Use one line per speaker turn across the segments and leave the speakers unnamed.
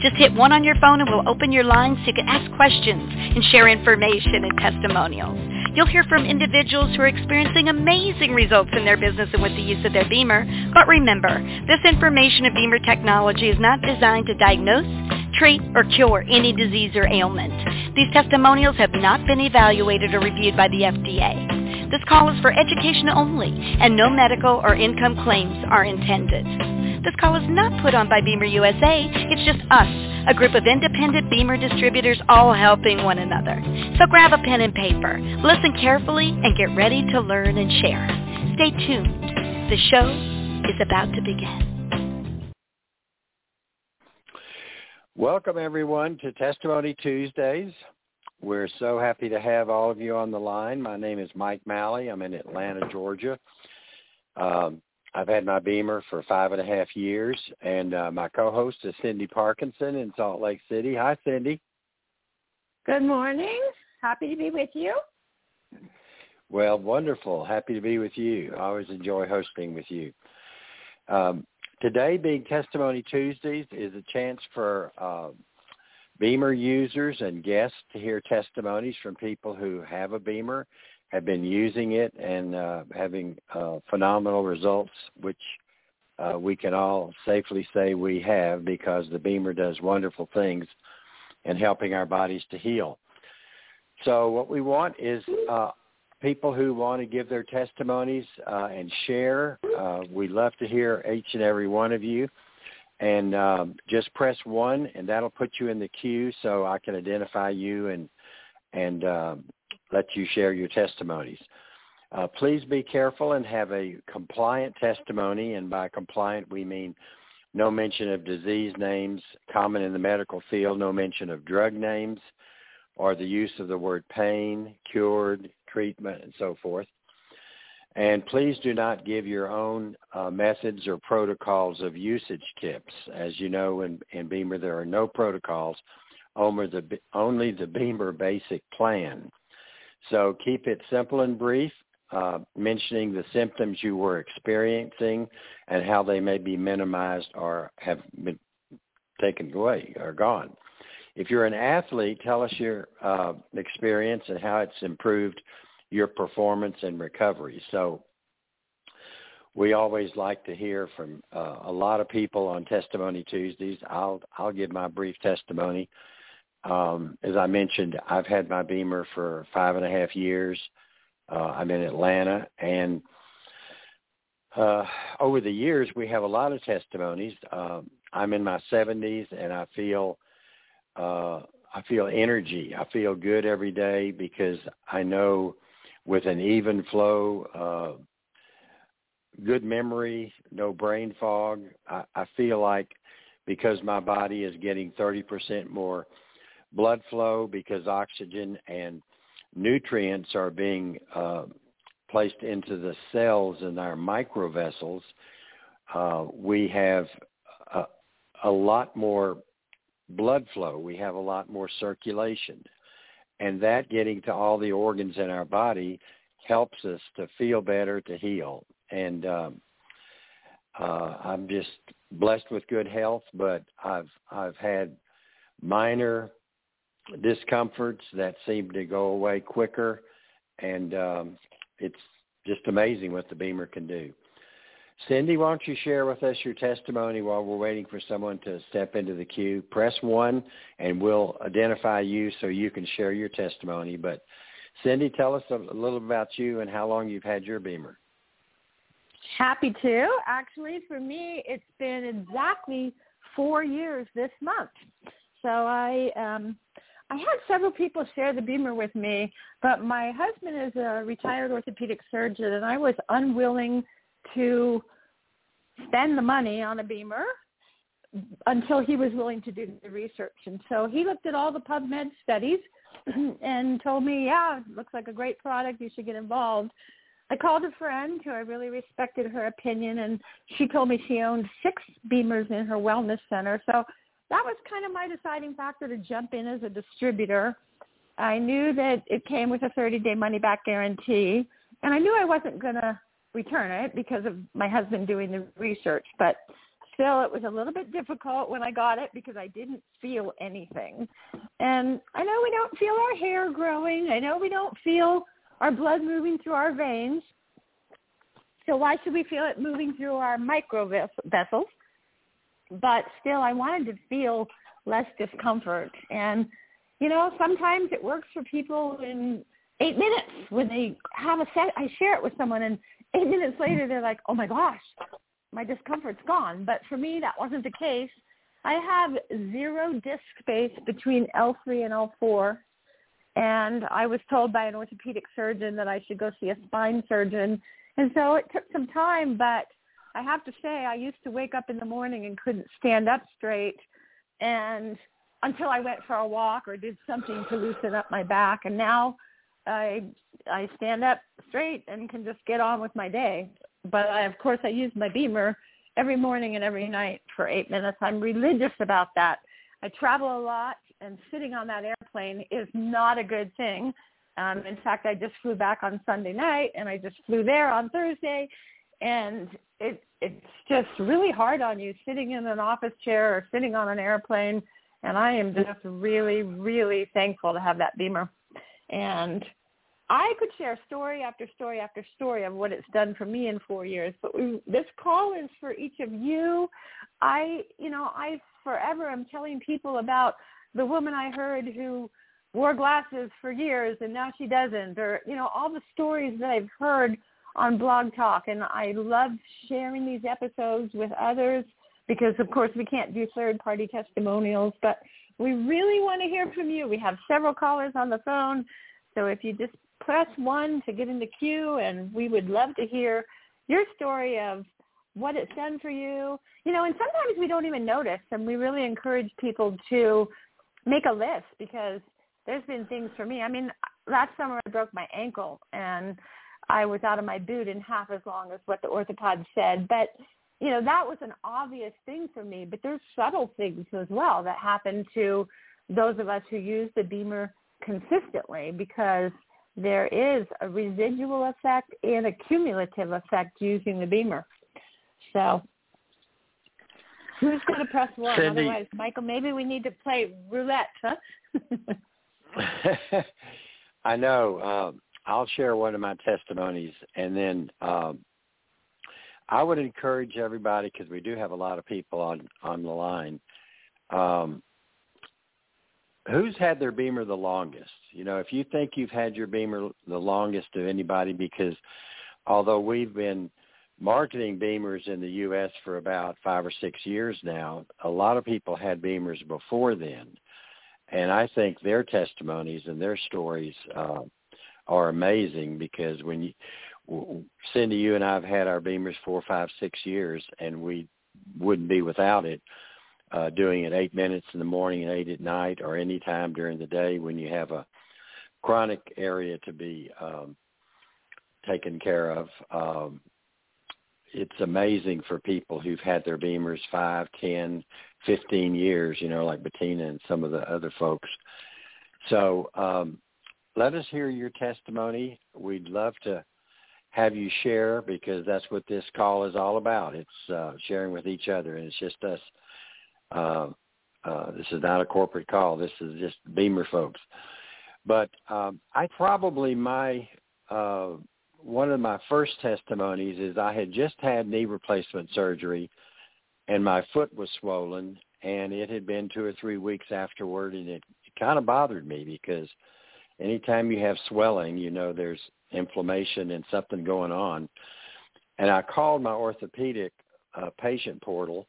Just hit one on your phone and we'll open your line so you can ask questions and share information and testimonials. You'll hear from individuals who are experiencing amazing results in their business and with the use of their BEMER. But remember, this information of BEMER technology is not designed to diagnose, treat, or cure any disease or ailment. These testimonials have not been evaluated or reviewed by the FDA. This call is for education only, and no medical or income claims are intended. This call is not put on by BEMER USA. It's just us, a group of independent BEMER distributors all helping one another. So grab a pen and paper, listen carefully, and get ready to learn and share. Stay tuned. The show is about to begin.
Welcome everyone to Testimony Tuesdays. We're so happy to have all of you on the line. My name is Mike Malley. I'm in Atlanta, Georgia. Um, I've had my BEMER for five and a half years, and uh, my co-host is Cyndy Parkinson in Salt Lake City. Hi, Cyndy.
Good morning. Happy to be with you.
Well, wonderful. Happy to be with you. I always enjoy hosting with you. Um, today, being Testimony Tuesdays, is a chance for uh, BEMER users and guests to hear testimonies from people who have a BEMER, have been using it, and uh, having uh, phenomenal results, which uh, we can all safely say we have because the BEMER does wonderful things in helping our bodies to heal. So what we want is uh, people who want to give their testimonies uh, and share. Uh, we love to hear each and every one of you. And um, just press one, and that'll put you in the queue so I can identify you and and um, let you share your testimonies. Uh, please be careful and have a compliant testimony, and by compliant we mean no mention of disease names common in the medical field, no mention of drug names, or the use of the word pain, cured, treatment, and so forth. And please do not give your own uh, methods or protocols of usage tips. As you know, in, in BEMER, there are no protocols, only the, only the BEMER basic plan. So keep it simple and brief, uh, mentioning the symptoms you were experiencing and how they may be minimized or have been taken away or gone. If you're an athlete, tell us your uh, experience and how it's improved your performance and recovery. So we always like to hear from uh, a lot of people on Testimony Tuesdays. I'll I'll give my brief testimony. Um, as I mentioned, I've had my BEMER for five and a half years. Uh, I'm in Atlanta, and uh, over the years, we have a lot of testimonies. Uh, I'm in my 70s, and I feel uh, I feel energy. I feel good every day because I know with an even flow, uh, good memory, no brain fog. I, I feel like because my body is getting 30% more blood flow because oxygen and nutrients are being uh, placed into the cells in our microvessels, uh, we have a, a lot more blood flow. We have a lot more circulation and that getting to all the organs in our body helps us to feel better, to heal. And um, uh, I'm just blessed with good health, but I've I've had minor discomforts that seem to go away quicker, and um, it's just amazing what the BEMER can do. Cyndy, why don't you share with us your testimony while we're waiting for someone to step into the queue? Press one, and we'll identify you so you can share your testimony. But Cyndy, tell us a little about you and how long you've had your BEMER.
Happy to. Actually, for me, it's been exactly four years this month. So I um, I had several people share the BEMER with me, but my husband is a retired orthopedic surgeon, and I was unwilling to spend the money on a BEMER until he was willing to do the research. And so he looked at all the PubMed studies, and told me, yeah, looks like a great product. You should get involved. I called a friend who I really respected her opinion, and she told me she owned six BEMERs in her wellness center. So that was kind of my deciding factor to jump in as a distributor. I knew that it came with a 30-day money-back guarantee, and I knew I wasn't going to return it because of my husband doing the research. But still, it was a little bit difficult when I got it because I didn't feel anything. And I know we don't feel our hair growing. I know we don't feel our blood moving through our veins. So why should we feel it moving through our micro vessels? But still, I wanted to feel less discomfort. And, you know, sometimes it works for people in eight minutes when they have a set. I share it with someone, and eight minutes later, they're like, oh my gosh, my discomfort's gone. But for me, that wasn't the case. I have zero disc space between L3 and L4. And I was told by an orthopedic surgeon that I should go see a spine surgeon. And so it took some time, but I have to say I used to wake up in the morning and couldn't stand up straight. And until I went for a walk or did something to loosen up my back. And now I I stand up straight and can just get on with my day. But I, of course, I use my BEMER every morning and every night for eight minutes. I'm religious about that. I travel a lot, and sitting on that airplane is not a good thing. Um, in fact, I just flew back on Sunday night, and I just flew there on Thursday, and it it's just really hard on you sitting in an office chair or sitting on an airplane. And I am just really, really thankful to have that BEMER. And I could share story after story after story of what it's done for me in four years, but we, this call is for each of you. I, you know, I forever am telling people about the woman I heard who wore glasses for years and now she doesn't, or you know, all the stories that I've heard on Blog Talk, and I love sharing these episodes with others because, of course, we can't do third-party testimonials, but we really want to hear from you. We have several callers on the phone, so if you just press one to get in the queue, and we would love to hear your story of what it's done for you. You know, and sometimes we don't even notice, and we really encourage people to make a list because there's been things for me. I mean, last summer I broke my ankle, and I was out of my boot in half as long as what the orthopod said. But you know, that was an obvious thing for me. But there's subtle things as well that happen to those of us who use the BEMER consistently because there is a residual effect and a cumulative effect using the BEMER. So who's going to press one?
Cyndy,
Otherwise, Michael, maybe we need to play roulette, huh?
I know. Um, I'll share one of my testimonies, and then um, I would encourage everybody because we do have a lot of people on on the line. Um, who's had their BEMER the longest? You know, if you think you've had your BEMER the longest of anybody, because although we've been marketing BEMERs in the U.S. for about five or six years now, a lot of people had BEMERs before then. And I think their testimonies and their stories uh, are amazing because when you, Cyndy, you and I have had our BEMERs four, five, six years, and we wouldn't be without it uh, doing it eight minutes in the morning and eight at night or any time during the day when you have a chronic area to be um, taken care of. Um, it's amazing for people who've had their BEMERs five, ten, fifteen years, you know, like Bettina and some of the other folks. So um, let us hear your testimony. We'd love to have you share because that's what this call is all about. It's uh, sharing with each other, and it's just us uh, uh, this is not a corporate call. This is just BEMER folks. But um, I probably my uh, one of my first testimonies is I had just had knee replacement surgery, and my foot was swollen, and it had been two or three weeks afterward, and it, it kind of bothered me because anytime you have swelling, you know there's inflammation and something going on. And I called my orthopedic uh, patient portal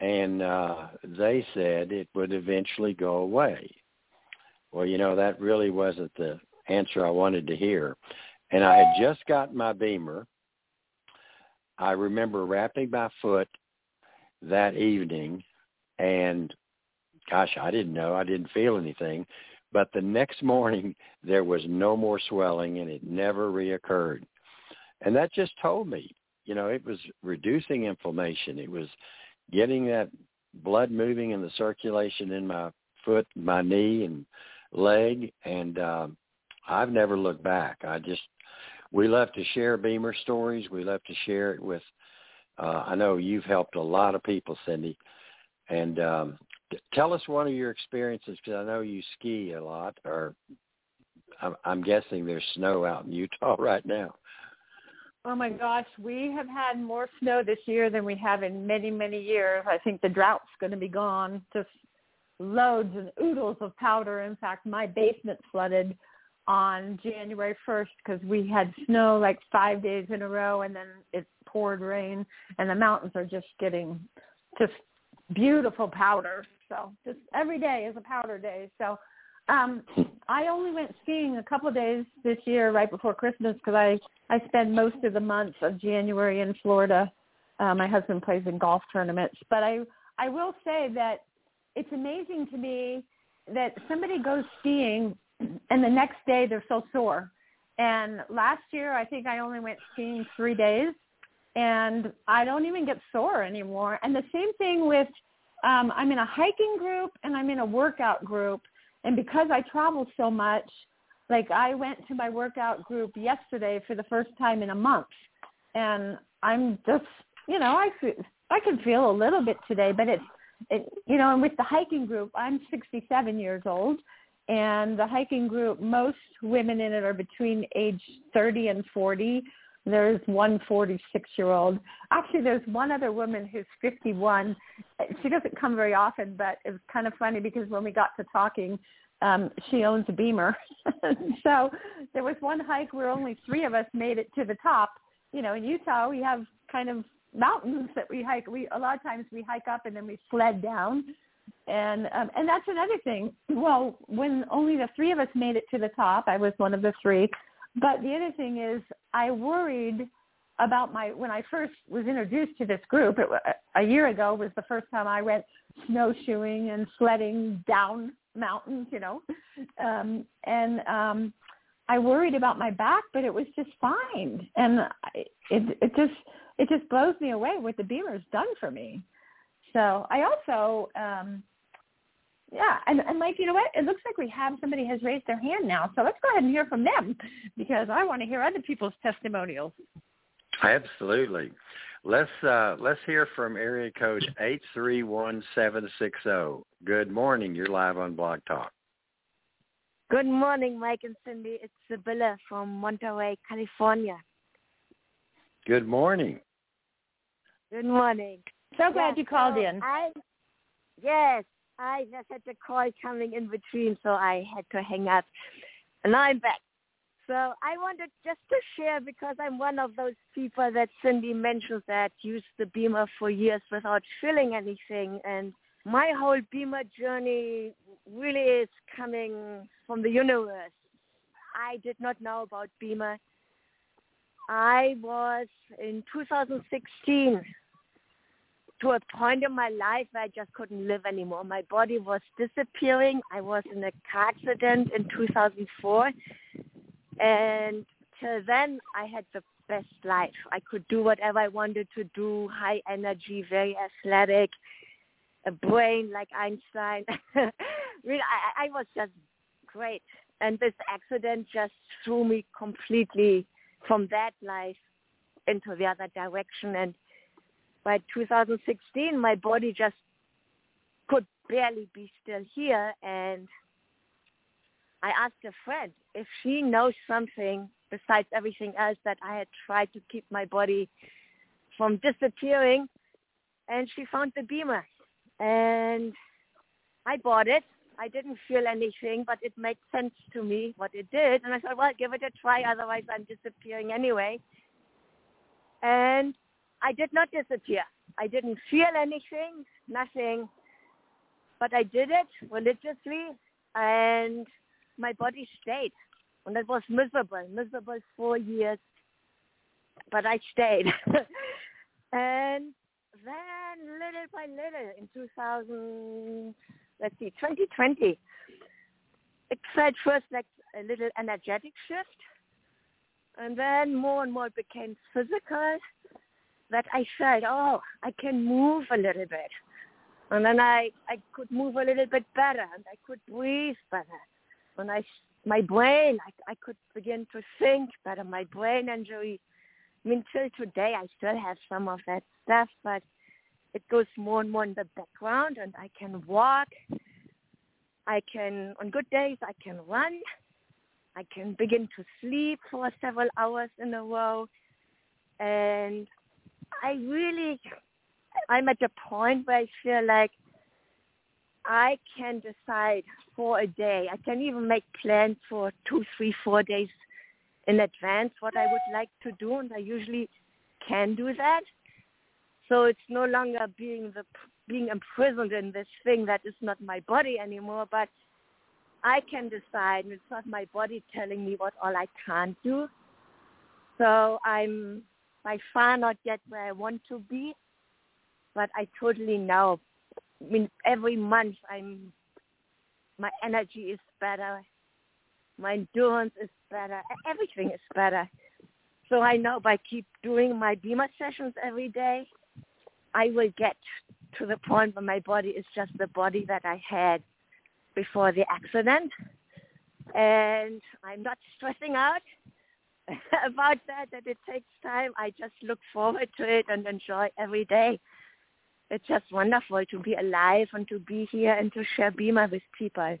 and uh, they said it would eventually go away. Well, you know, that really wasn't the answer I wanted to hear. And I had just gotten my BEMER. I remember wrapping my foot that evening, and gosh, I didn't know. I didn't feel anything. But the next morning, there was no more swelling, and it never reoccurred. And that just told me, you know, it was reducing inflammation. It was getting that blood moving in the circulation in my foot, my knee, and leg. And um, I've never looked back. I just we love to share BEMER stories. We love to share it with. Uh, I know you've helped a lot of people, Cyndy, and um, tell us one of your experiences because I know you ski a lot, or I'm, I'm guessing there's snow out in Utah right now.
Oh my gosh, we have had more snow this year than we have in many, many years. I think the drought's going to be gone. Just loads and oodles of powder. In fact, my basement flooded on January 1st because we had snow like five days in a row and then it poured rain and the mountains are just getting just beautiful powder. So just every day is a powder day. So um I only went skiing a couple of days this year right before Christmas because I I spend most of the month of January in Florida. Uh, my husband plays in golf tournaments, but I I will say that it's amazing to me that somebody goes skiing and the next day they're so sore. And last year, I think I only went skiing three days, and I don't even get sore anymore. And the same thing with um, I'm in a hiking group and I'm in a workout group, and because I travel so much, like I went to my workout group yesterday for the first time in a month, and I'm just you know I I can feel a little bit today, but it's it, you know, and with the hiking group, I'm 67 years old, and the hiking group, most women in it are between age 30 and 40. There's one 46 year old. Actually, there's one other woman who's 51. She doesn't come very often, but it was kind of funny because when we got to talking, um, she owns a BEMER. so there was one hike where only three of us made it to the top. You know, in Utah, we have kind of mountains that we hike. We a lot of times we hike up and then we sled down and um, and that's another thing. Well, when only the three of us made it to the top, I was one of the three. But the other thing is, I worried about my when I first was introduced to this group. It, a year ago was the first time I went snowshoeing and sledding down mountains, you know, um, and um, I worried about my back, but it was just fine. And I, it it just it just blows me away what the BEMER's done for me. So I also, um, yeah, and, and like, you know what? It looks like we have somebody has raised their hand now. So let's go ahead and hear from them because I want to hear other people's testimonials.
Absolutely. Let's uh, let's hear from area code eight three one seven six zero. Good morning. You're live on Blog Talk.
Good morning, Mike and Cyndy. It's Sibylla from Monterey, California.
Good morning.
Good morning.
So glad you called
so
in.
I, yes, I just had the call coming in between, so I had to hang up. And now I'm back. So I wanted just to share because I'm one of those people that Cyndy mentioned that used the BEMER for years without feeling anything. And my whole BEMER journey really is coming from the universe. I did not know about BEMER. I was in 2016 to a point in my life where I just couldn't live anymore. My body was disappearing. I was in a car accident in 2004. And till then, I had the best life. I could do whatever I wanted to do, high energy, very athletic, a brain like Einstein. really, I, I was just great. And this accident just threw me completely from that life into the other direction. And by 2016, my body just could barely be still here. And I asked a friend if she knows something besides everything else that I had tried to keep my body from disappearing. And she found the BEMER. And I bought it. I didn't feel anything, but it made sense to me what it did. And I thought, well, give it a try. Otherwise, I'm disappearing anyway. And I did not disappear. I didn't feel anything, nothing, but I did it religiously, and my body stayed. And it was miserable, miserable four years, but I stayed. and then little by little, in 2000, let's see, 2020, it felt first like a little energetic shift, and then more and more it became physical. That I said, oh, I can move a little bit, and then I I could move a little bit better, and I could breathe better. And I my brain, I I could begin to think better. My brain injury. I mean, till today, I still have some of that stuff, but it goes more and more in the background, and I can walk I can, on good days, I can run. I can begin to sleep for several hours in a row. And I really, I'm at the point where I feel like I can decide for a day. I can even make plans for two, three, four days in advance what I would like to do, and I usually can do that. So it's no longer being the being imprisoned in this thing that is not my body anymore, but I can decide. And it's not my body telling me what all I can't do. So I'm by far not yet where I want to be, but I totally know. I mean, every month I'm my energy is better, my endurance is better, everything is better. So I know by keep doing my BEMER sessions every day, I will get to the point where my body is just the body that I had before the accident. And I'm not stressing out about that, that it takes time. I just look forward to it and enjoy every day. It's just wonderful to be alive and to be here and to share Bima with people.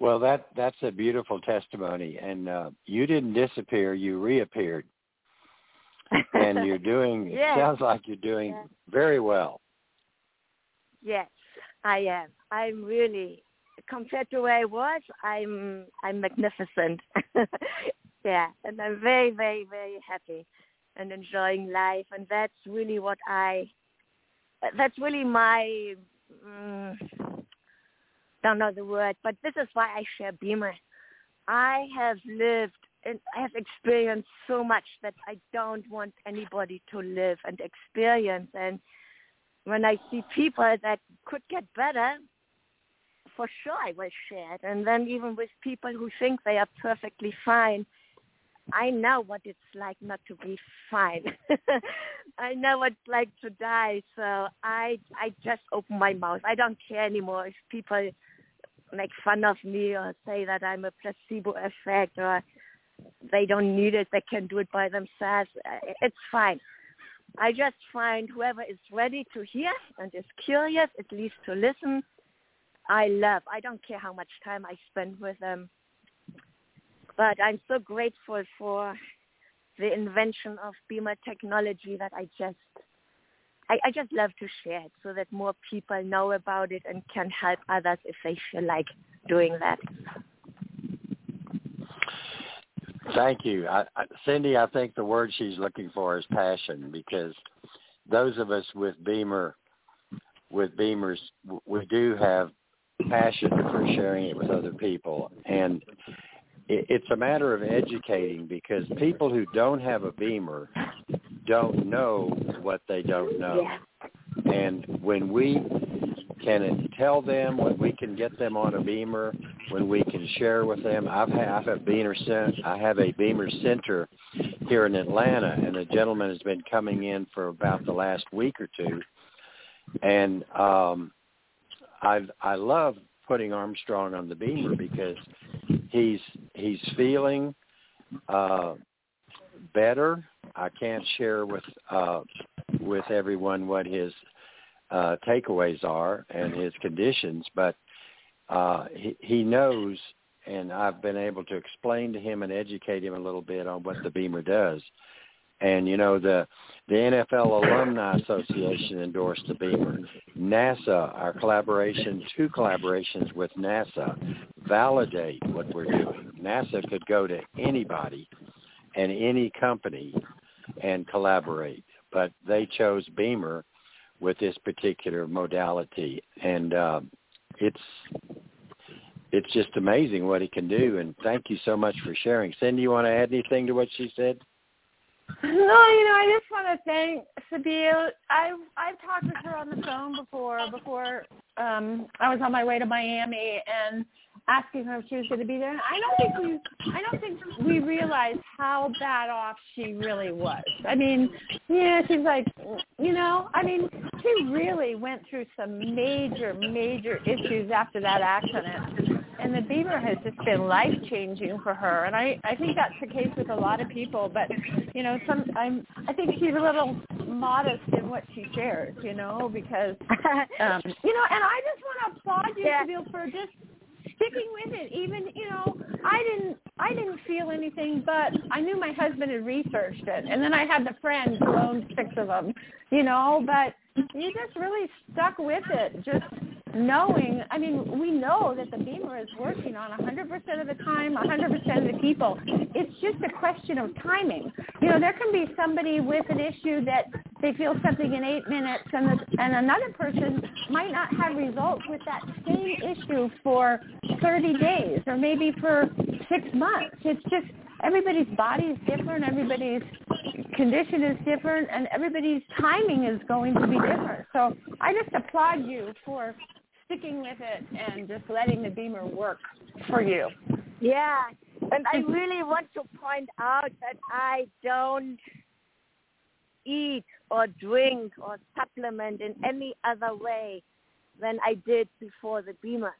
Well, that that's a beautiful testimony, and uh, you didn't disappear; you reappeared and you're doing
yes.
sounds like you're doing
yes.
very well.
Yes, I am. I'm really compared to where I was, I'm I'm magnificent. yeah, and I'm very, very, very happy and enjoying life, and that's really what I. That's really my. Um, don't know the word, but this is why I share BEMER. I have lived and I have experienced so much that I don't want anybody to live and experience. And when I see people that could get better, for sure I will share it. And then even with people who think they are perfectly fine, I know what it's like not to be fine. I know what it's like to die. So I I just open my mouth. I don't care anymore if people make fun of me or say that I'm a placebo effect or they don't need it. They can do it by themselves. It's fine. I just find whoever is ready to hear and is curious, at least to listen, I love. I don't care how much time I spend with them. But I'm so grateful for the invention of BEMER technology that I just I, I just love to share it so that more people know about it and can help others if they feel like doing that.
Thank you. I, I, Cyndy, I think the word she's looking for is passion because those of us with BEMER, with BEMERs, we do have passion for sharing it with other people. And it, it's a matter of educating because people who don't have a BEMER don't know what they don't know.
Yeah.
And when we can tell them, when we can get them on a BEMER, when we can share with them. I've had, I've had BEMER I have a BEMER center here in Atlanta, and a gentleman has been coming in for about the last week or two, and um, I I love putting Armstrong on the BEMER because he's he's feeling uh, better. I can't share with uh, with everyone what his uh, takeaways are and his conditions, but uh, he, he knows, and I've been able to explain to him and educate him a little bit on what the BEMER does. And you know the the NFL Alumni Association endorsed the BEMER. NASA, our collaboration, two collaborations with NASA, validate what we're doing. NASA could go to anybody and any company and collaborate, but they chose BEMER with this particular modality, and uh, it's it's just amazing what he can do. And thank you so much for sharing. Cyndy, you want to add anything to what she said?
No, you know, I just want to thank Sabine. I've I've talked with her on the phone before. Before um, I was on my way to Miami and asking her if she was going to be there. I don't think we I don't think we realized how bad off she really was. I mean, yeah, she's like, you know, I mean, she really went through some major major issues after that accident and the BEMER has just been life changing for her. And i i think that's the case with a lot of people. But you know some i'm i think she's a little modest in what she shares you know because um you know and i just want to applaud you yeah. Sibyl, for just sticking with it. Even you know i didn't i didn't feel anything but i knew my husband had researched it. And then i had the friend who owned six of them you know but you just really stuck with it just knowing, I mean, we know that the BEMER is working on 100% of the time, 100% of the people. It's just a question of timing. You know, there can be somebody with an issue that they feel something in eight minutes and, the, and another person might not have results with that same issue for 30 days or maybe for six months. It's just everybody's body is different, everybody's condition is different, and everybody's timing is going to be different. So I just applaud you for sticking with it and just letting the BEMER work for you.
Yeah, and I really want to point out that I don't eat or drink or supplement in any other way than I did before the BEMER.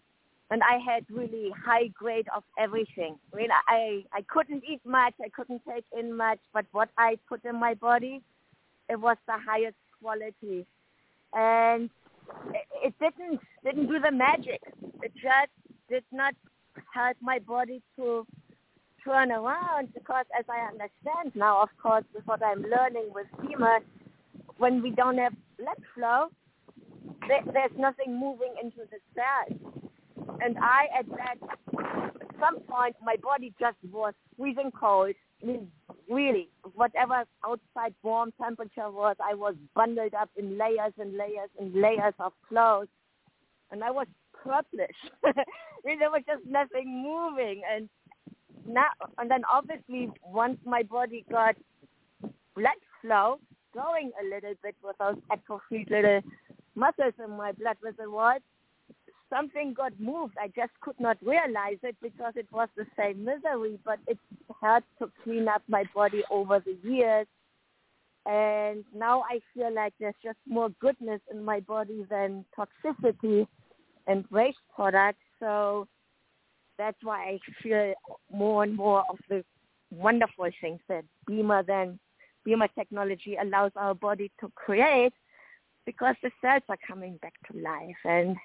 And I had really high grade of everything. I mean, I I couldn't eat much, I couldn't take in much, but what I put in my body, it was the highest quality. And it didn't didn't do the magic. It just did not help my body to turn around because as I understand now, of course, with what I'm learning with BEMER, when we don't have blood flow, there, there's nothing moving into the cells. And I, at that, some point, my body just was freezing cold. I mean, really, whatever outside warm temperature was, I was bundled up in layers and layers and layers of clothes, and I was purplish. There was just nothing moving, and now and then obviously once my body got blood flow going a little bit with those atrophied little muscles in my blood vessels, something got moved. I just could not realize it because it was the same misery, but it had to clean up my body over the years. And now I feel like there's just more goodness in my body than toxicity and waste products. So that's why I feel more and more of the wonderful things that BEMER then BEMER technology allows our body to create because the cells are coming back to life and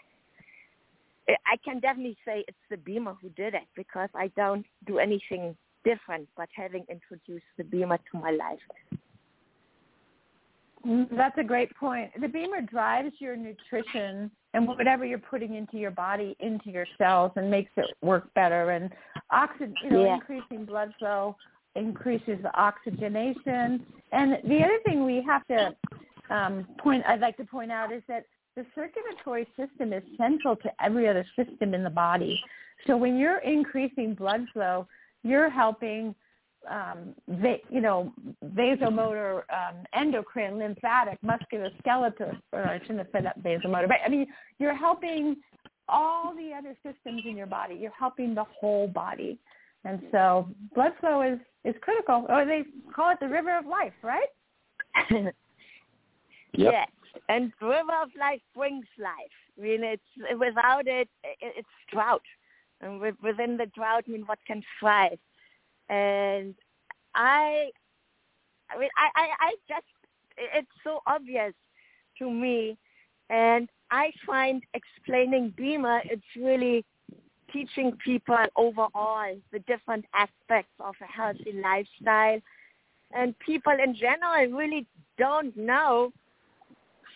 I can definitely say it's the BEMER who did it because I don't do anything different but having introduced the BEMER to my life.
Mm, that's a great point. The BEMER drives your nutrition and whatever you're putting into your body into your cells and makes it work better. And oxygen, you know, yeah. increasing blood flow increases the oxygenation. And the other thing we have to um, point, I'd like to point out is that the circulatory system is central to every other system in the body. So when you're increasing blood flow, you're helping, um, va- you know, vasomotor, um, endocrine, lymphatic, musculoskeletal, or I shouldn't have said that vasomotor, but I mean, you're helping all the other systems in your body. You're helping the whole body. And so blood flow is, is critical, or they call it the river of life, right?
yep.
Yes and river of life brings life. I mean, it's without it, it's drought, and within the drought, I mean, what can thrive? And I, I mean, I, I, I just, it's so obvious to me, and I find explaining BEMER, it's really teaching people overall the different aspects of a healthy lifestyle. And people in general really don't know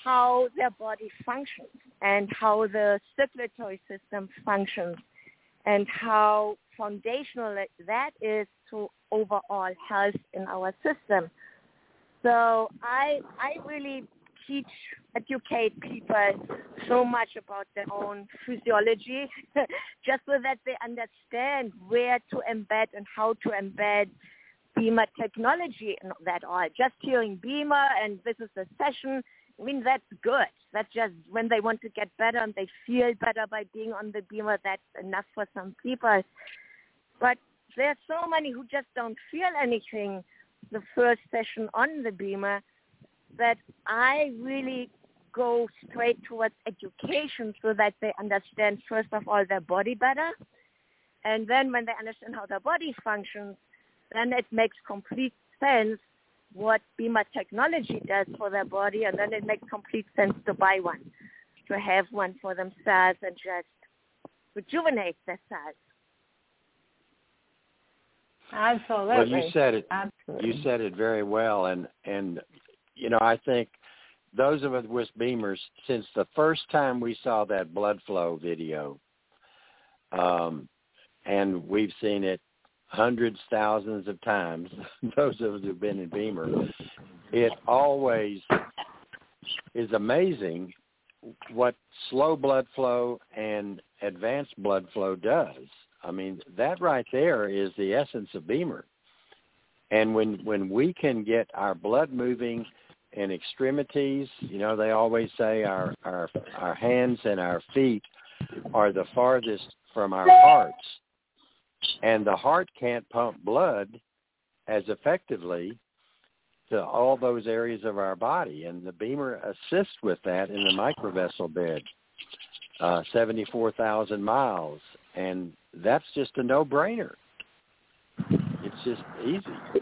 how their body functions and how the circulatory system functions and how foundational that is to overall health in our system. So I I really teach, educate people so much about their own physiology, just so that they understand where to embed and how to embed BEMER technology and that all. Just hearing BEMER and this is a session, I mean, that's good. That's just when they want to get better and they feel better by being on the BEMER, that's enough for some people. But there's so many who just don't feel anything the first session on the BEMER that I really go straight towards education so that they understand first of all their body better and then when they understand how their body functions then it makes complete sense what BEMER technology does for their body and then it makes complete sense to buy one to have one for themselves and just rejuvenate themselves
Absolutely.
Well, you said it.
Absolutely.
You said it very well, and and you know I think those of us with BEMERs, since the first time we saw that blood flow video, um, and we've seen it hundreds, thousands of times. those of us who've been in BEMER, it always is amazing what slow blood flow and advanced blood flow does. I mean, that right there is the essence of BEMER. And when when we can get our blood moving in extremities, you know, they always say our our our hands and our feet are the farthest from our hearts. And the heart can't pump blood as effectively to all those areas of our body and the BEMER assists with that in the microvessel bed. Uh, 74,000 miles and that's just a no-brainer. It's just easy.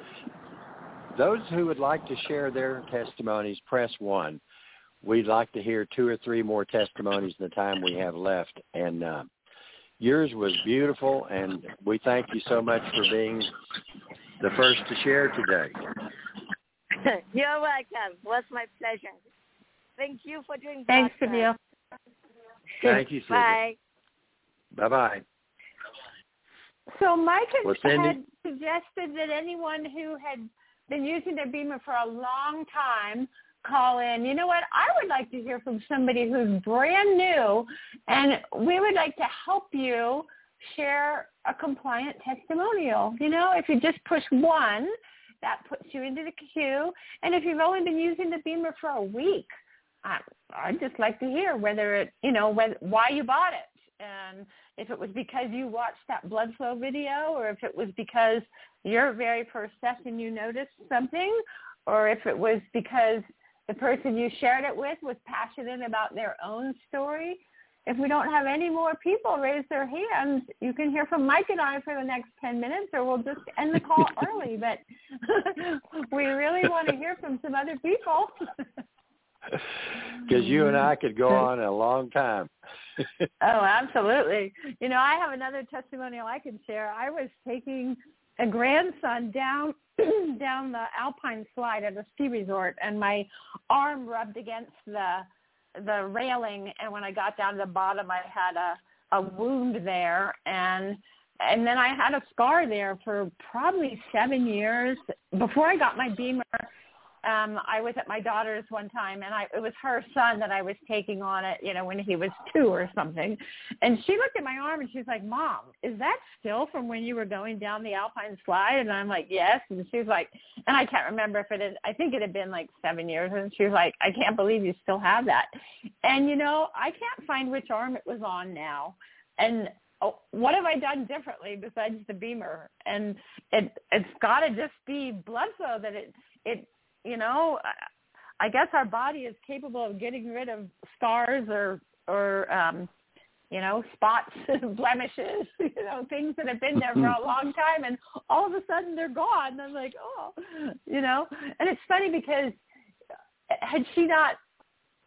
Those who would like to share their testimonies, press one. We'd like to hear two or three more testimonies in the time we have left. And uh, yours was beautiful, and we thank you so much for being the first to share today.
You're welcome. It was my pleasure. Thank you for doing that.
Thanks, Sabine.
Thank you, Susan.
Bye.
Bye-bye.
So Mike had,
Well,
had suggested that anyone who had been using their BEMER for a long time call in. You know what? I would like to hear from somebody who's brand new, and we would like to help you share a compliant testimonial. You know, if you just push one, that puts you into the queue. And if you've only been using the BEMER for a week, I, I'd just like to hear whether it, you know, whether, why you bought it and if it was because you watched that blood flow video or if it was because your very first session you noticed something or if it was because the person you shared it with was passionate about their own story. If we don't have any more people raise their hands, you can hear from Mike and I for the next 10 minutes or we'll just end the call early. But we really want to hear from some other people.
Because you and I could go on a long time.
oh, absolutely. You know, I have another testimonial I can share. I was taking a grandson down down the alpine slide at a ski resort and my arm rubbed against the the railing and when I got down to the bottom I had a a wound there and and then I had a scar there for probably 7 years before I got my BEMER um I was at my daughter's one time and I it was her son that I was taking on it, you know, when he was 2 or something. And she looked at my arm and she's like, "Mom, is that still from when you were going down the alpine slide?" And I'm like, "Yes." And she's like, and I can't remember if it is I think it had been like 7 years and she was like, "I can't believe you still have that." And you know, I can't find which arm it was on now. And oh, what have I done differently besides the BEMER? And it it's got to just be blood flow that it it you know, I guess our body is capable of getting rid of scars or or um you know, spots, blemishes, you know, things that have been there for a long time and all of a sudden they're gone. And I'm like, oh, you know, and it's funny because had she not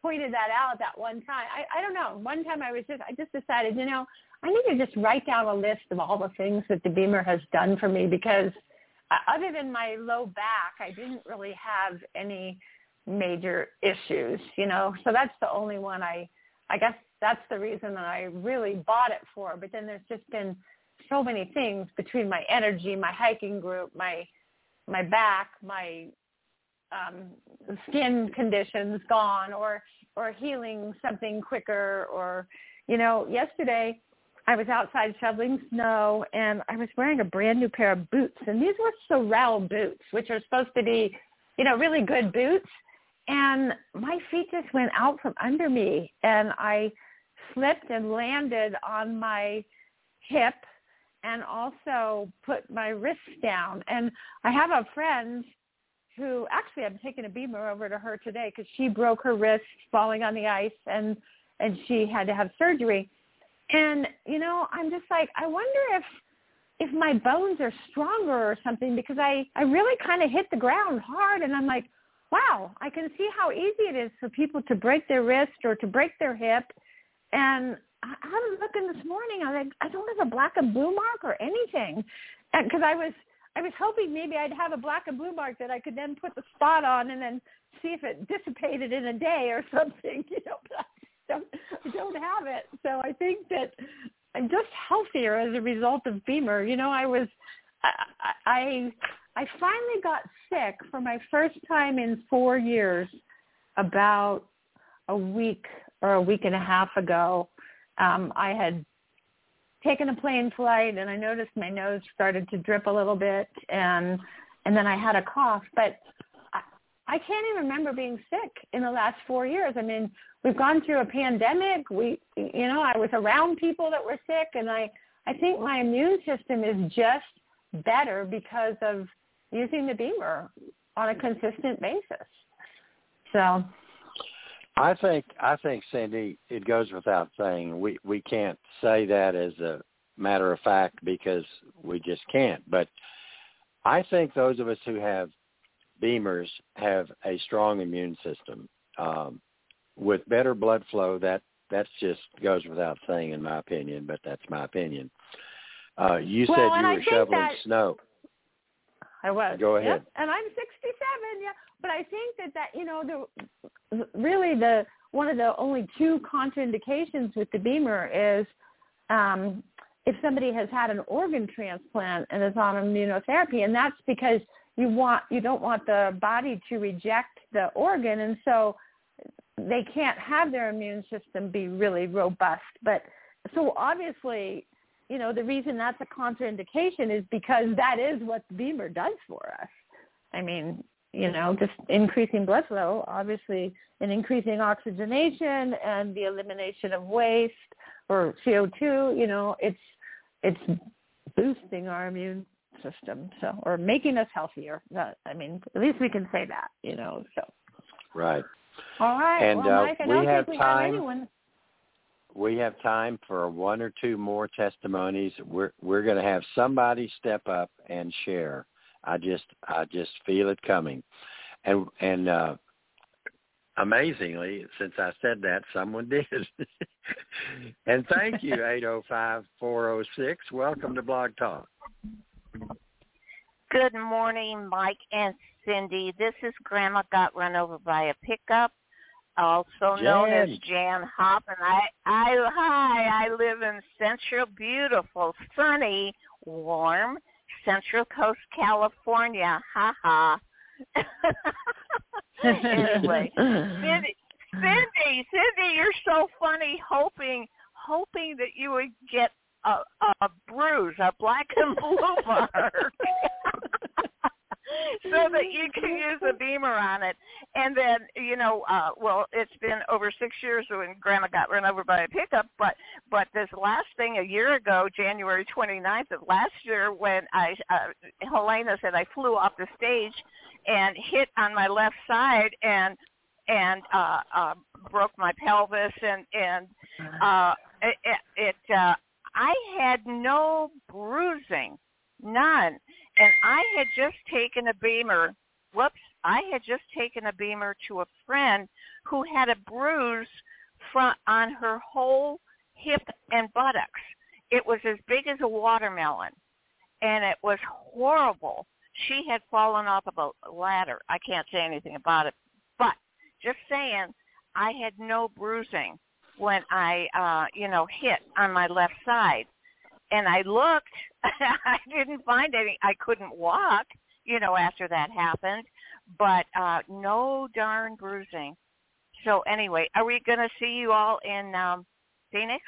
pointed that out that one time, I, I don't know, one time I was just, I just decided, you know, I need to just write down a list of all the things that the BEMER has done for me because other than my low back, I didn't really have any major issues, you know. So that's the only one I I guess that's the reason that I really bought it for. But then there's just been so many things between my energy, my hiking group, my my back, my um skin conditions gone or or healing something quicker or you know, yesterday I was outside shoveling snow and I was wearing a brand new pair of boots and these were Sorel boots, which are supposed to be, you know, really good boots. And my feet just went out from under me and I slipped and landed on my hip and also put my wrist down. And I have a friend who actually I'm taking a BEMER over to her today because she broke her wrist falling on the ice and and she had to have surgery. And you know, I'm just like, I wonder if if my bones are stronger or something because I I really kind of hit the ground hard and I'm like, wow, I can see how easy it is for people to break their wrist or to break their hip. And I, I was looking this morning. I was like, I don't have a black and blue mark or anything, because I was I was hoping maybe I'd have a black and blue mark that I could then put the spot on and then see if it dissipated in a day or something. You know, but don't don't have it. So I think that I'm just healthier as a result of BEMER. You know, I was I I, I finally got sick for my first time in four years about a week or a week and a half ago. Um, I had taken a plane flight and I noticed my nose started to drip a little bit and and then I had a cough. But I, can't even remember being sick in the last four years. I mean, we've gone through a pandemic. We you know, I was around people that were sick and I I think my immune system is just better because of using the BEMER on a consistent basis. So
I think I think Cyndy, it goes without saying we we can't say that as a matter of fact because we just can't. But I think those of us who have BEMERs have a strong immune system um, with better blood flow. That that just goes without saying, in my opinion. But that's my opinion. Uh, you
well,
said you were shoveling
that,
snow.
I was.
Go ahead.
Yep. And I'm 67. Yeah, but I think that that you know the really the one of the only two contraindications with the BEMER is um, if somebody has had an organ transplant and is on immunotherapy, and that's because you want you don't want the body to reject the organ, and so they can't have their immune system be really robust. But so obviously, you know, the reason that's a contraindication is because that is what the BEMER does for us. I mean, you know, just increasing blood flow, obviously, and increasing oxygenation and the elimination of waste or CO2, you know, it's it's boosting our immune system, so or making us healthier. I mean, at least we can say that, you know. So
right.
All right.
And
well,
uh,
Mike,
we have
we
time. We have time for one or two more testimonies. We're we're going to have somebody step up and share. I just I just feel it coming, and and uh, amazingly, since I said that, someone did. and thank you, eight zero five four zero six. Welcome to Blog Talk.
Good morning, Mike and Cyndy. This is Grandma got run over by a pickup, also
Jan.
known as Jan Hop, and I, I, hi, I live in central, beautiful, sunny, warm Central Coast, California. Ha ha. anyway, Cyndy, Cyndy, Cyndy, you're so funny. Hoping, hoping that you would get a, a bruise, a black and blue mark. so that you can use a BEMER on it. And then, you know, uh well, it's been over six years when Grandma got run over by a pickup, but but this last thing a year ago, January 29th of last year, when I uh, Helena said I flew off the stage and hit on my left side and and uh, uh broke my pelvis and and uh it, it, it uh I had no bruising, none and I had just taken a BEMER. Whoops! I had just taken a BEMER to a friend who had a bruise from on her whole hip and buttocks. It was as big as a watermelon, and it was horrible. She had fallen off of a ladder. I can't say anything about it, but just saying, I had no bruising when I, uh, you know, hit on my left side and I looked, I didn't find any. I couldn't walk, you know, after that happened, but uh no darn bruising. So anyway, are we going to see you all in um Phoenix?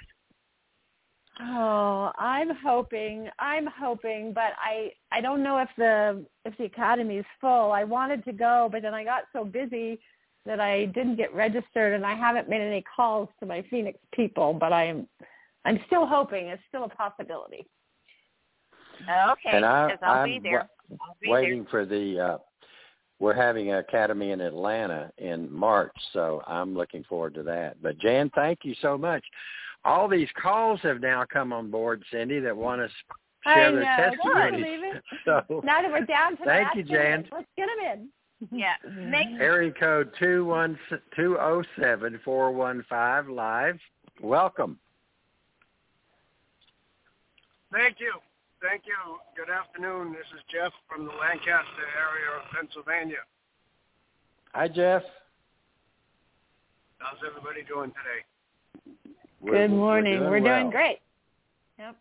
Oh, I'm hoping. I'm hoping, but I I don't know if the if the academy is full. I wanted to go, but then I got so busy that I didn't get registered, and I haven't made any calls to my Phoenix people. But I'm I'm still hoping. It's still a possibility.
Okay,
and I,
I'll
I'm
be there. I'll be
waiting for the. Uh, we're having an academy in Atlanta in March, so I'm looking forward to that. But Jan, thank you so much. All these calls have now come on board, Cyndy, that want to share
I
their
know. Can you
testimonies.
believe it?
So
Now that we're down to the
Thank you, Jan.
Let's get them in.
Yeah, make
area code two one two zero seven four one five live. Welcome.
Thank you. Thank you. Good afternoon. This is Jeff from the Lancaster area of Pennsylvania.
Hi, Jeff.
How's everybody doing today?
We're-
Good morning.
We're doing,
doing
well.
great. Yep.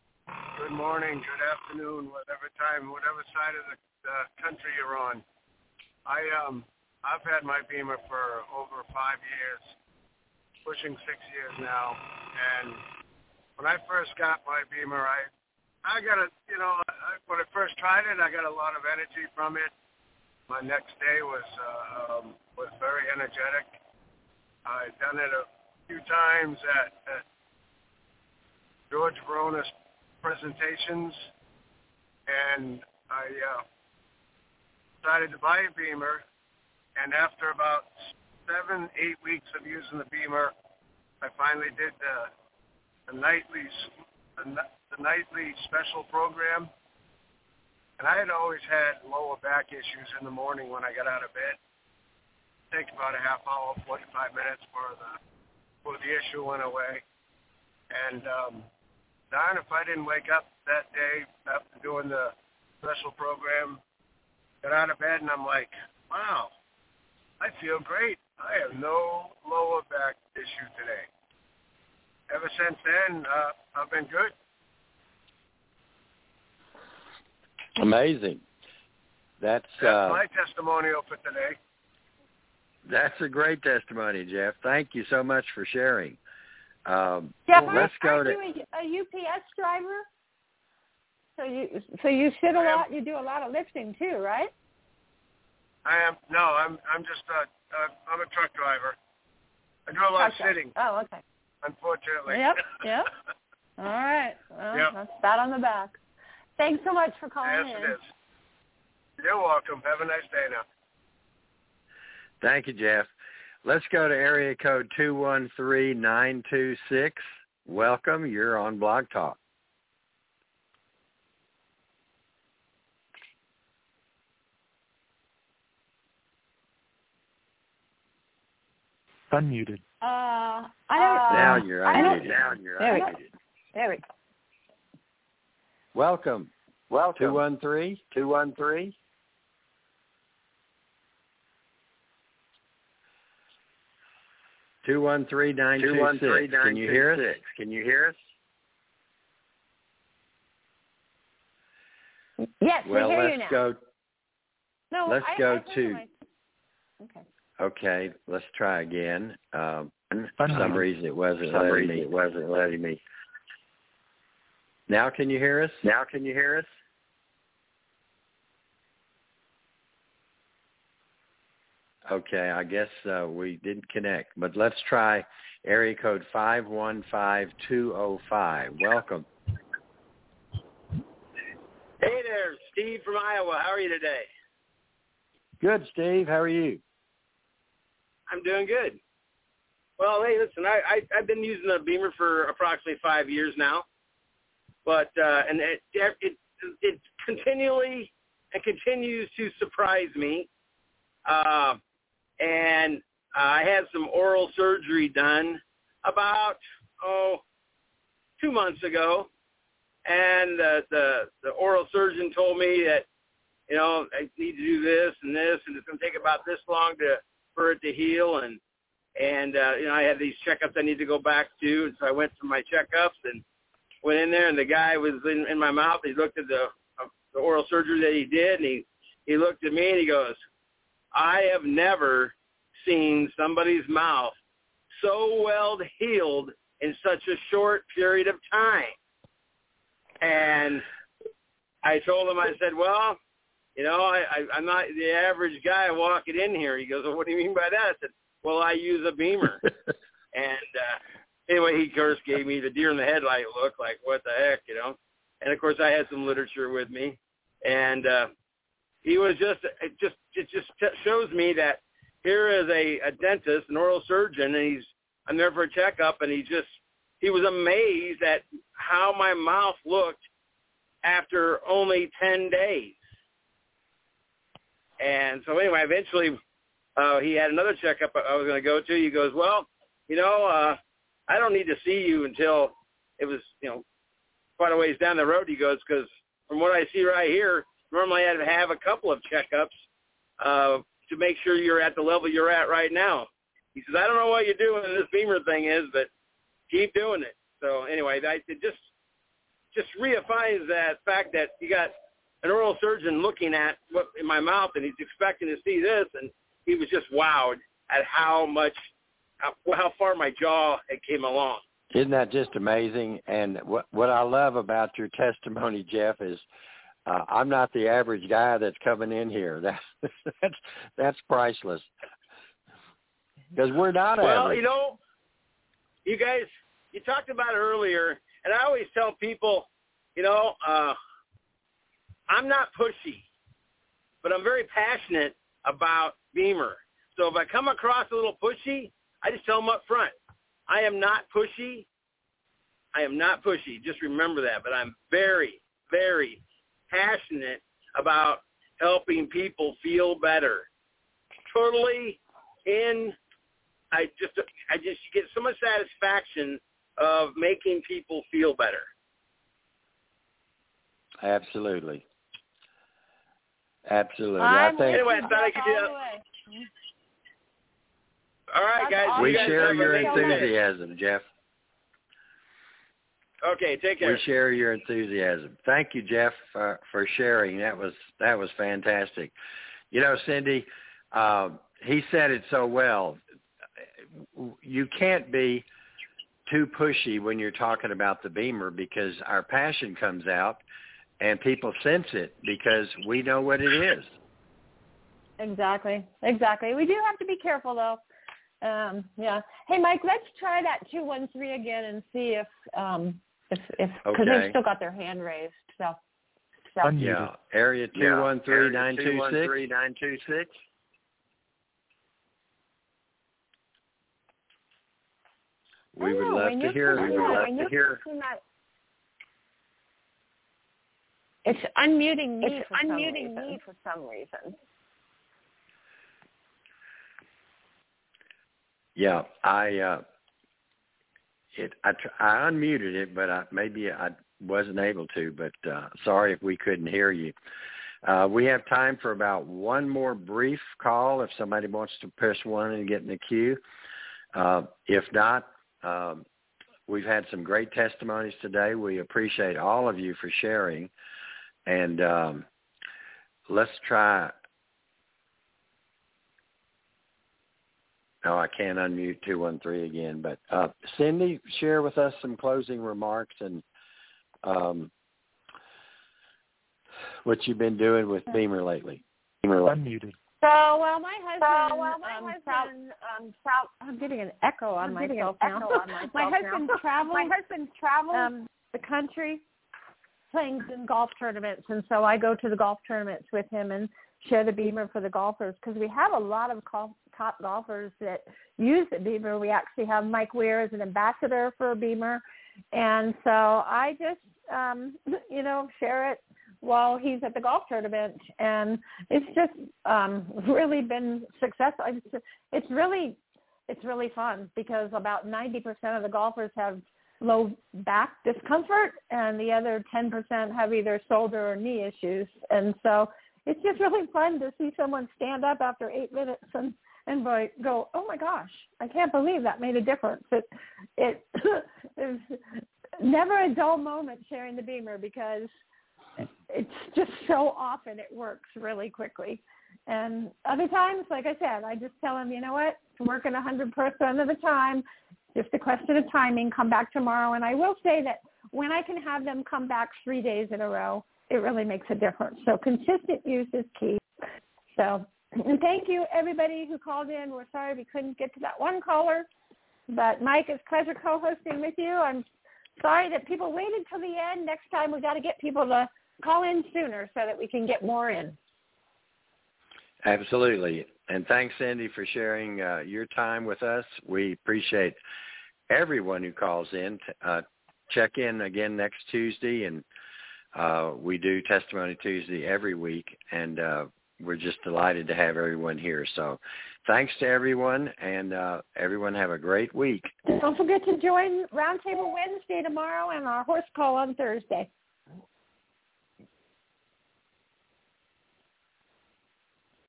Good morning, good afternoon, whatever time, whatever side of the uh, country you're on. I um I've had my BEMER for over five years, pushing six years now. And when I first got my BEMER, I I got a you know I, when I first tried it, I got a lot of energy from it. My next day was uh, um, was very energetic. I've done it a few times at, at George Verona's presentations, and I uh, decided to buy a BEMER. And after about seven, eight weeks of using the BEMER, I finally did the, the nightly the, the nightly special program. And I had always had lower back issues in the morning when I got out of bed. Take about a half hour, 45 minutes for the for the issue went away. And um, darn if I didn't wake up that day after doing the special program, got out of bed and I'm like, wow, I feel great. I have no lower back issue today. Ever since then, uh, I've been good.
Amazing. That's
That's
uh,
my testimonial for today.
that's a great testimony, Jeff. Thank you so much for sharing. Um,
Jeff,
well, let's go
aren't
to.
you a, a UPS driver? So you so you sit a
I am.
lot. You do a lot of lifting too, right?
I am no, I'm I'm just a uh, I'm a truck driver. I do a lot
Okay.
of sitting,
Oh, okay.
unfortunately.
Yep, yep. All right. Well,
Yep.
that's pat on the back. Thanks so much for calling
yes,
in.
it is. You're welcome. Have a nice day now.
Thank you, Jeff. Let's go to area code two one three nine two six. Welcome. You're on Blog Talk.
Unmuted.
Uh, I don't.
Now you're
I don't-
unmuted. Now you're
There we
unmuted.
go. There we go.
Welcome.
Welcome.
Two one three.
Two one three.
Two one three nine
Two
two
one three
six.
nine
Can you hear us?
Can you hear us?
Yes,
Well,
we hear you
let's
now.
go.
no,
let's
I,
go
I heard
to-
my- Okay.
Okay, let's try again. Um, for
Unmuted.
some reason, it wasn't
some
letting
reason,
me.
it wasn't letting me.
Now, can you hear us?
Now, can you hear us?
Okay, I guess uh, we didn't connect, but let's try area code five one five two zero five. Welcome.
Hey there, Steve from Iowa. How are you today?
Good, Steve. How are you?
I'm doing good. Well, hey, listen, I, I I've been using the BEMER for approximately five years now, but uh, and it it it continually and continues to surprise me. Uh, and I had some oral surgery done about oh two months ago, and the the the oral surgeon told me that you know I need to do this and this, and it's going to take about this long to for it to heal, and and uh, you know I had these checkups I need to go back to, and so I went for my checkups and went in there, and the guy was in, in my mouth. He looked at the uh, the oral surgery that he did, and he he looked at me and he goes, I have never seen somebody's mouth so well healed in such a short period of time. And I told him, I said, well, you know, I, I, I'm not the average guy walking in here. He goes, well, what do you mean by that? I said, well, I use a BEMER. and uh, anyway, he of course gave me the deer in the headlight look, like what the heck, you know. And of course, I had some literature with me, and uh, he was just it just it just t- shows me that here is a, a dentist, an oral surgeon, and he's I'm there for a checkup, and he just he was amazed at how my mouth looked after only ten days. And so anyway, eventually uh, he had another checkup I was going to go to. He goes, well, you know, uh, I don't need to see you until it was, you know, quite a ways down the road. He goes, because from what I see right here, normally I'd have a couple of checkups uh, to make sure you're at the level you're at right now. He says, I don't know what you're doing this BEMER thing is, but keep doing it. So anyway, I, it just just reaffirms that fact that you got an oral surgeon looking at what in my mouth and he's expecting to see this and he was just wowed at how much how, how far my jaw had came along.
Isn't that just amazing? And what what I love about your testimony, Jeff, is uh, I'm not the average guy that's coming in here. That's that's that's priceless. Because we're not
well,
average.
you know, you guys, you talked about it earlier, and I always tell people, you know, uh, I'm not pushy, but I'm very passionate about BEMER. So if I come across a little pushy, I just tell them up front, I am not pushy. I am not pushy. Just remember that. But I'm very, very passionate about helping people feel better. Totally in. I just, I just get so much satisfaction of making people feel better.
Absolutely. Absolutely.
I'm
I think
Anyway, I thought I could do
all
that.
the way.
All right, guys.
we
you guys
share
have
your enthusiasm, Jeff.
Okay, take care.
We share your enthusiasm. Thank you, Jeff, for, for sharing. That was that was fantastic. You know, Cyndy, uh, he said it so well. You can't be too pushy when you're talking about the BEMER because our passion comes out, and people sense it because we know what it is.
Exactly. Exactly. We do have to be careful though. Um, yeah. Hey, Mike, let's try that two one three again and see if um, if if because
Okay.
they've still got their hand raised. So. so.
Unmuted.
Yeah, area two one three nine two six.
nine two six.
We would love to hear. We would love to hear.
that- It's unmuting me
It's
for some
unmuting
reason.
me for some reason.
Yeah, I uh it I tr- I unmuted it, but I maybe I wasn't able to. But uh sorry if we couldn't hear you. Uh we have time for about one more brief call if somebody wants to press one and get in the queue. Uh if not, um we've had some great testimonies today. We appreciate all of you for sharing. And um let's try No, I can't unmute 213 again. But uh, Cyndy, share with us some closing remarks and um, what you've been doing with BEMER lately. BEMER lately.
Unmuted.
So, well, my husband,
So, well, my
um,
husband,
tra- um, tra- I'm getting an echo on
I'm
myself
an
now.
echo on myself
my
now.
husband travels
My husband travels.
um, the country playing in golf tournaments, and so I go to the golf tournaments with him and share the BEMER for the golfers because we have a lot of golf, top golfers that use the BEMER. We actually have Mike Weir as an ambassador for BEMER, and so I just um, you know share it while he's at the golf tournament, and it's just um, really been successful. It's, it's really it's really fun because about 90% of the golfers have low back discomfort and the other 10% have either shoulder or knee issues. And so it's just really fun to see someone stand up after eight minutes and, and go, oh my gosh, I can't believe that made a difference. It, it is never a dull moment sharing the BEMER because it's just so often it works really quickly. And other times, like I said, I just tell them, you know what, it's working 100% of the time. Just a question of timing. Come back tomorrow. And I will say that when I can have them come back three days in a row, it really makes a difference. So consistent use is key. So, and thank you everybody who called in. We're sorry we couldn't get to that one caller, but Mike, it's pleasure co-hosting with you. I'm sorry that people waited till the end. Next time we've got to get people to call in sooner so that we can get more in.
Absolutely. And thanks, Cyndy, for sharing uh, your time with us. We appreciate everyone who calls in. Uh, check in again next Tuesday, and uh, we do Testimony Tuesday every week, and uh, we're just delighted to have everyone here. So thanks to everyone, and uh, everyone have a great week.
Don't forget to join Roundtable Wednesday tomorrow and our horse call on Thursday.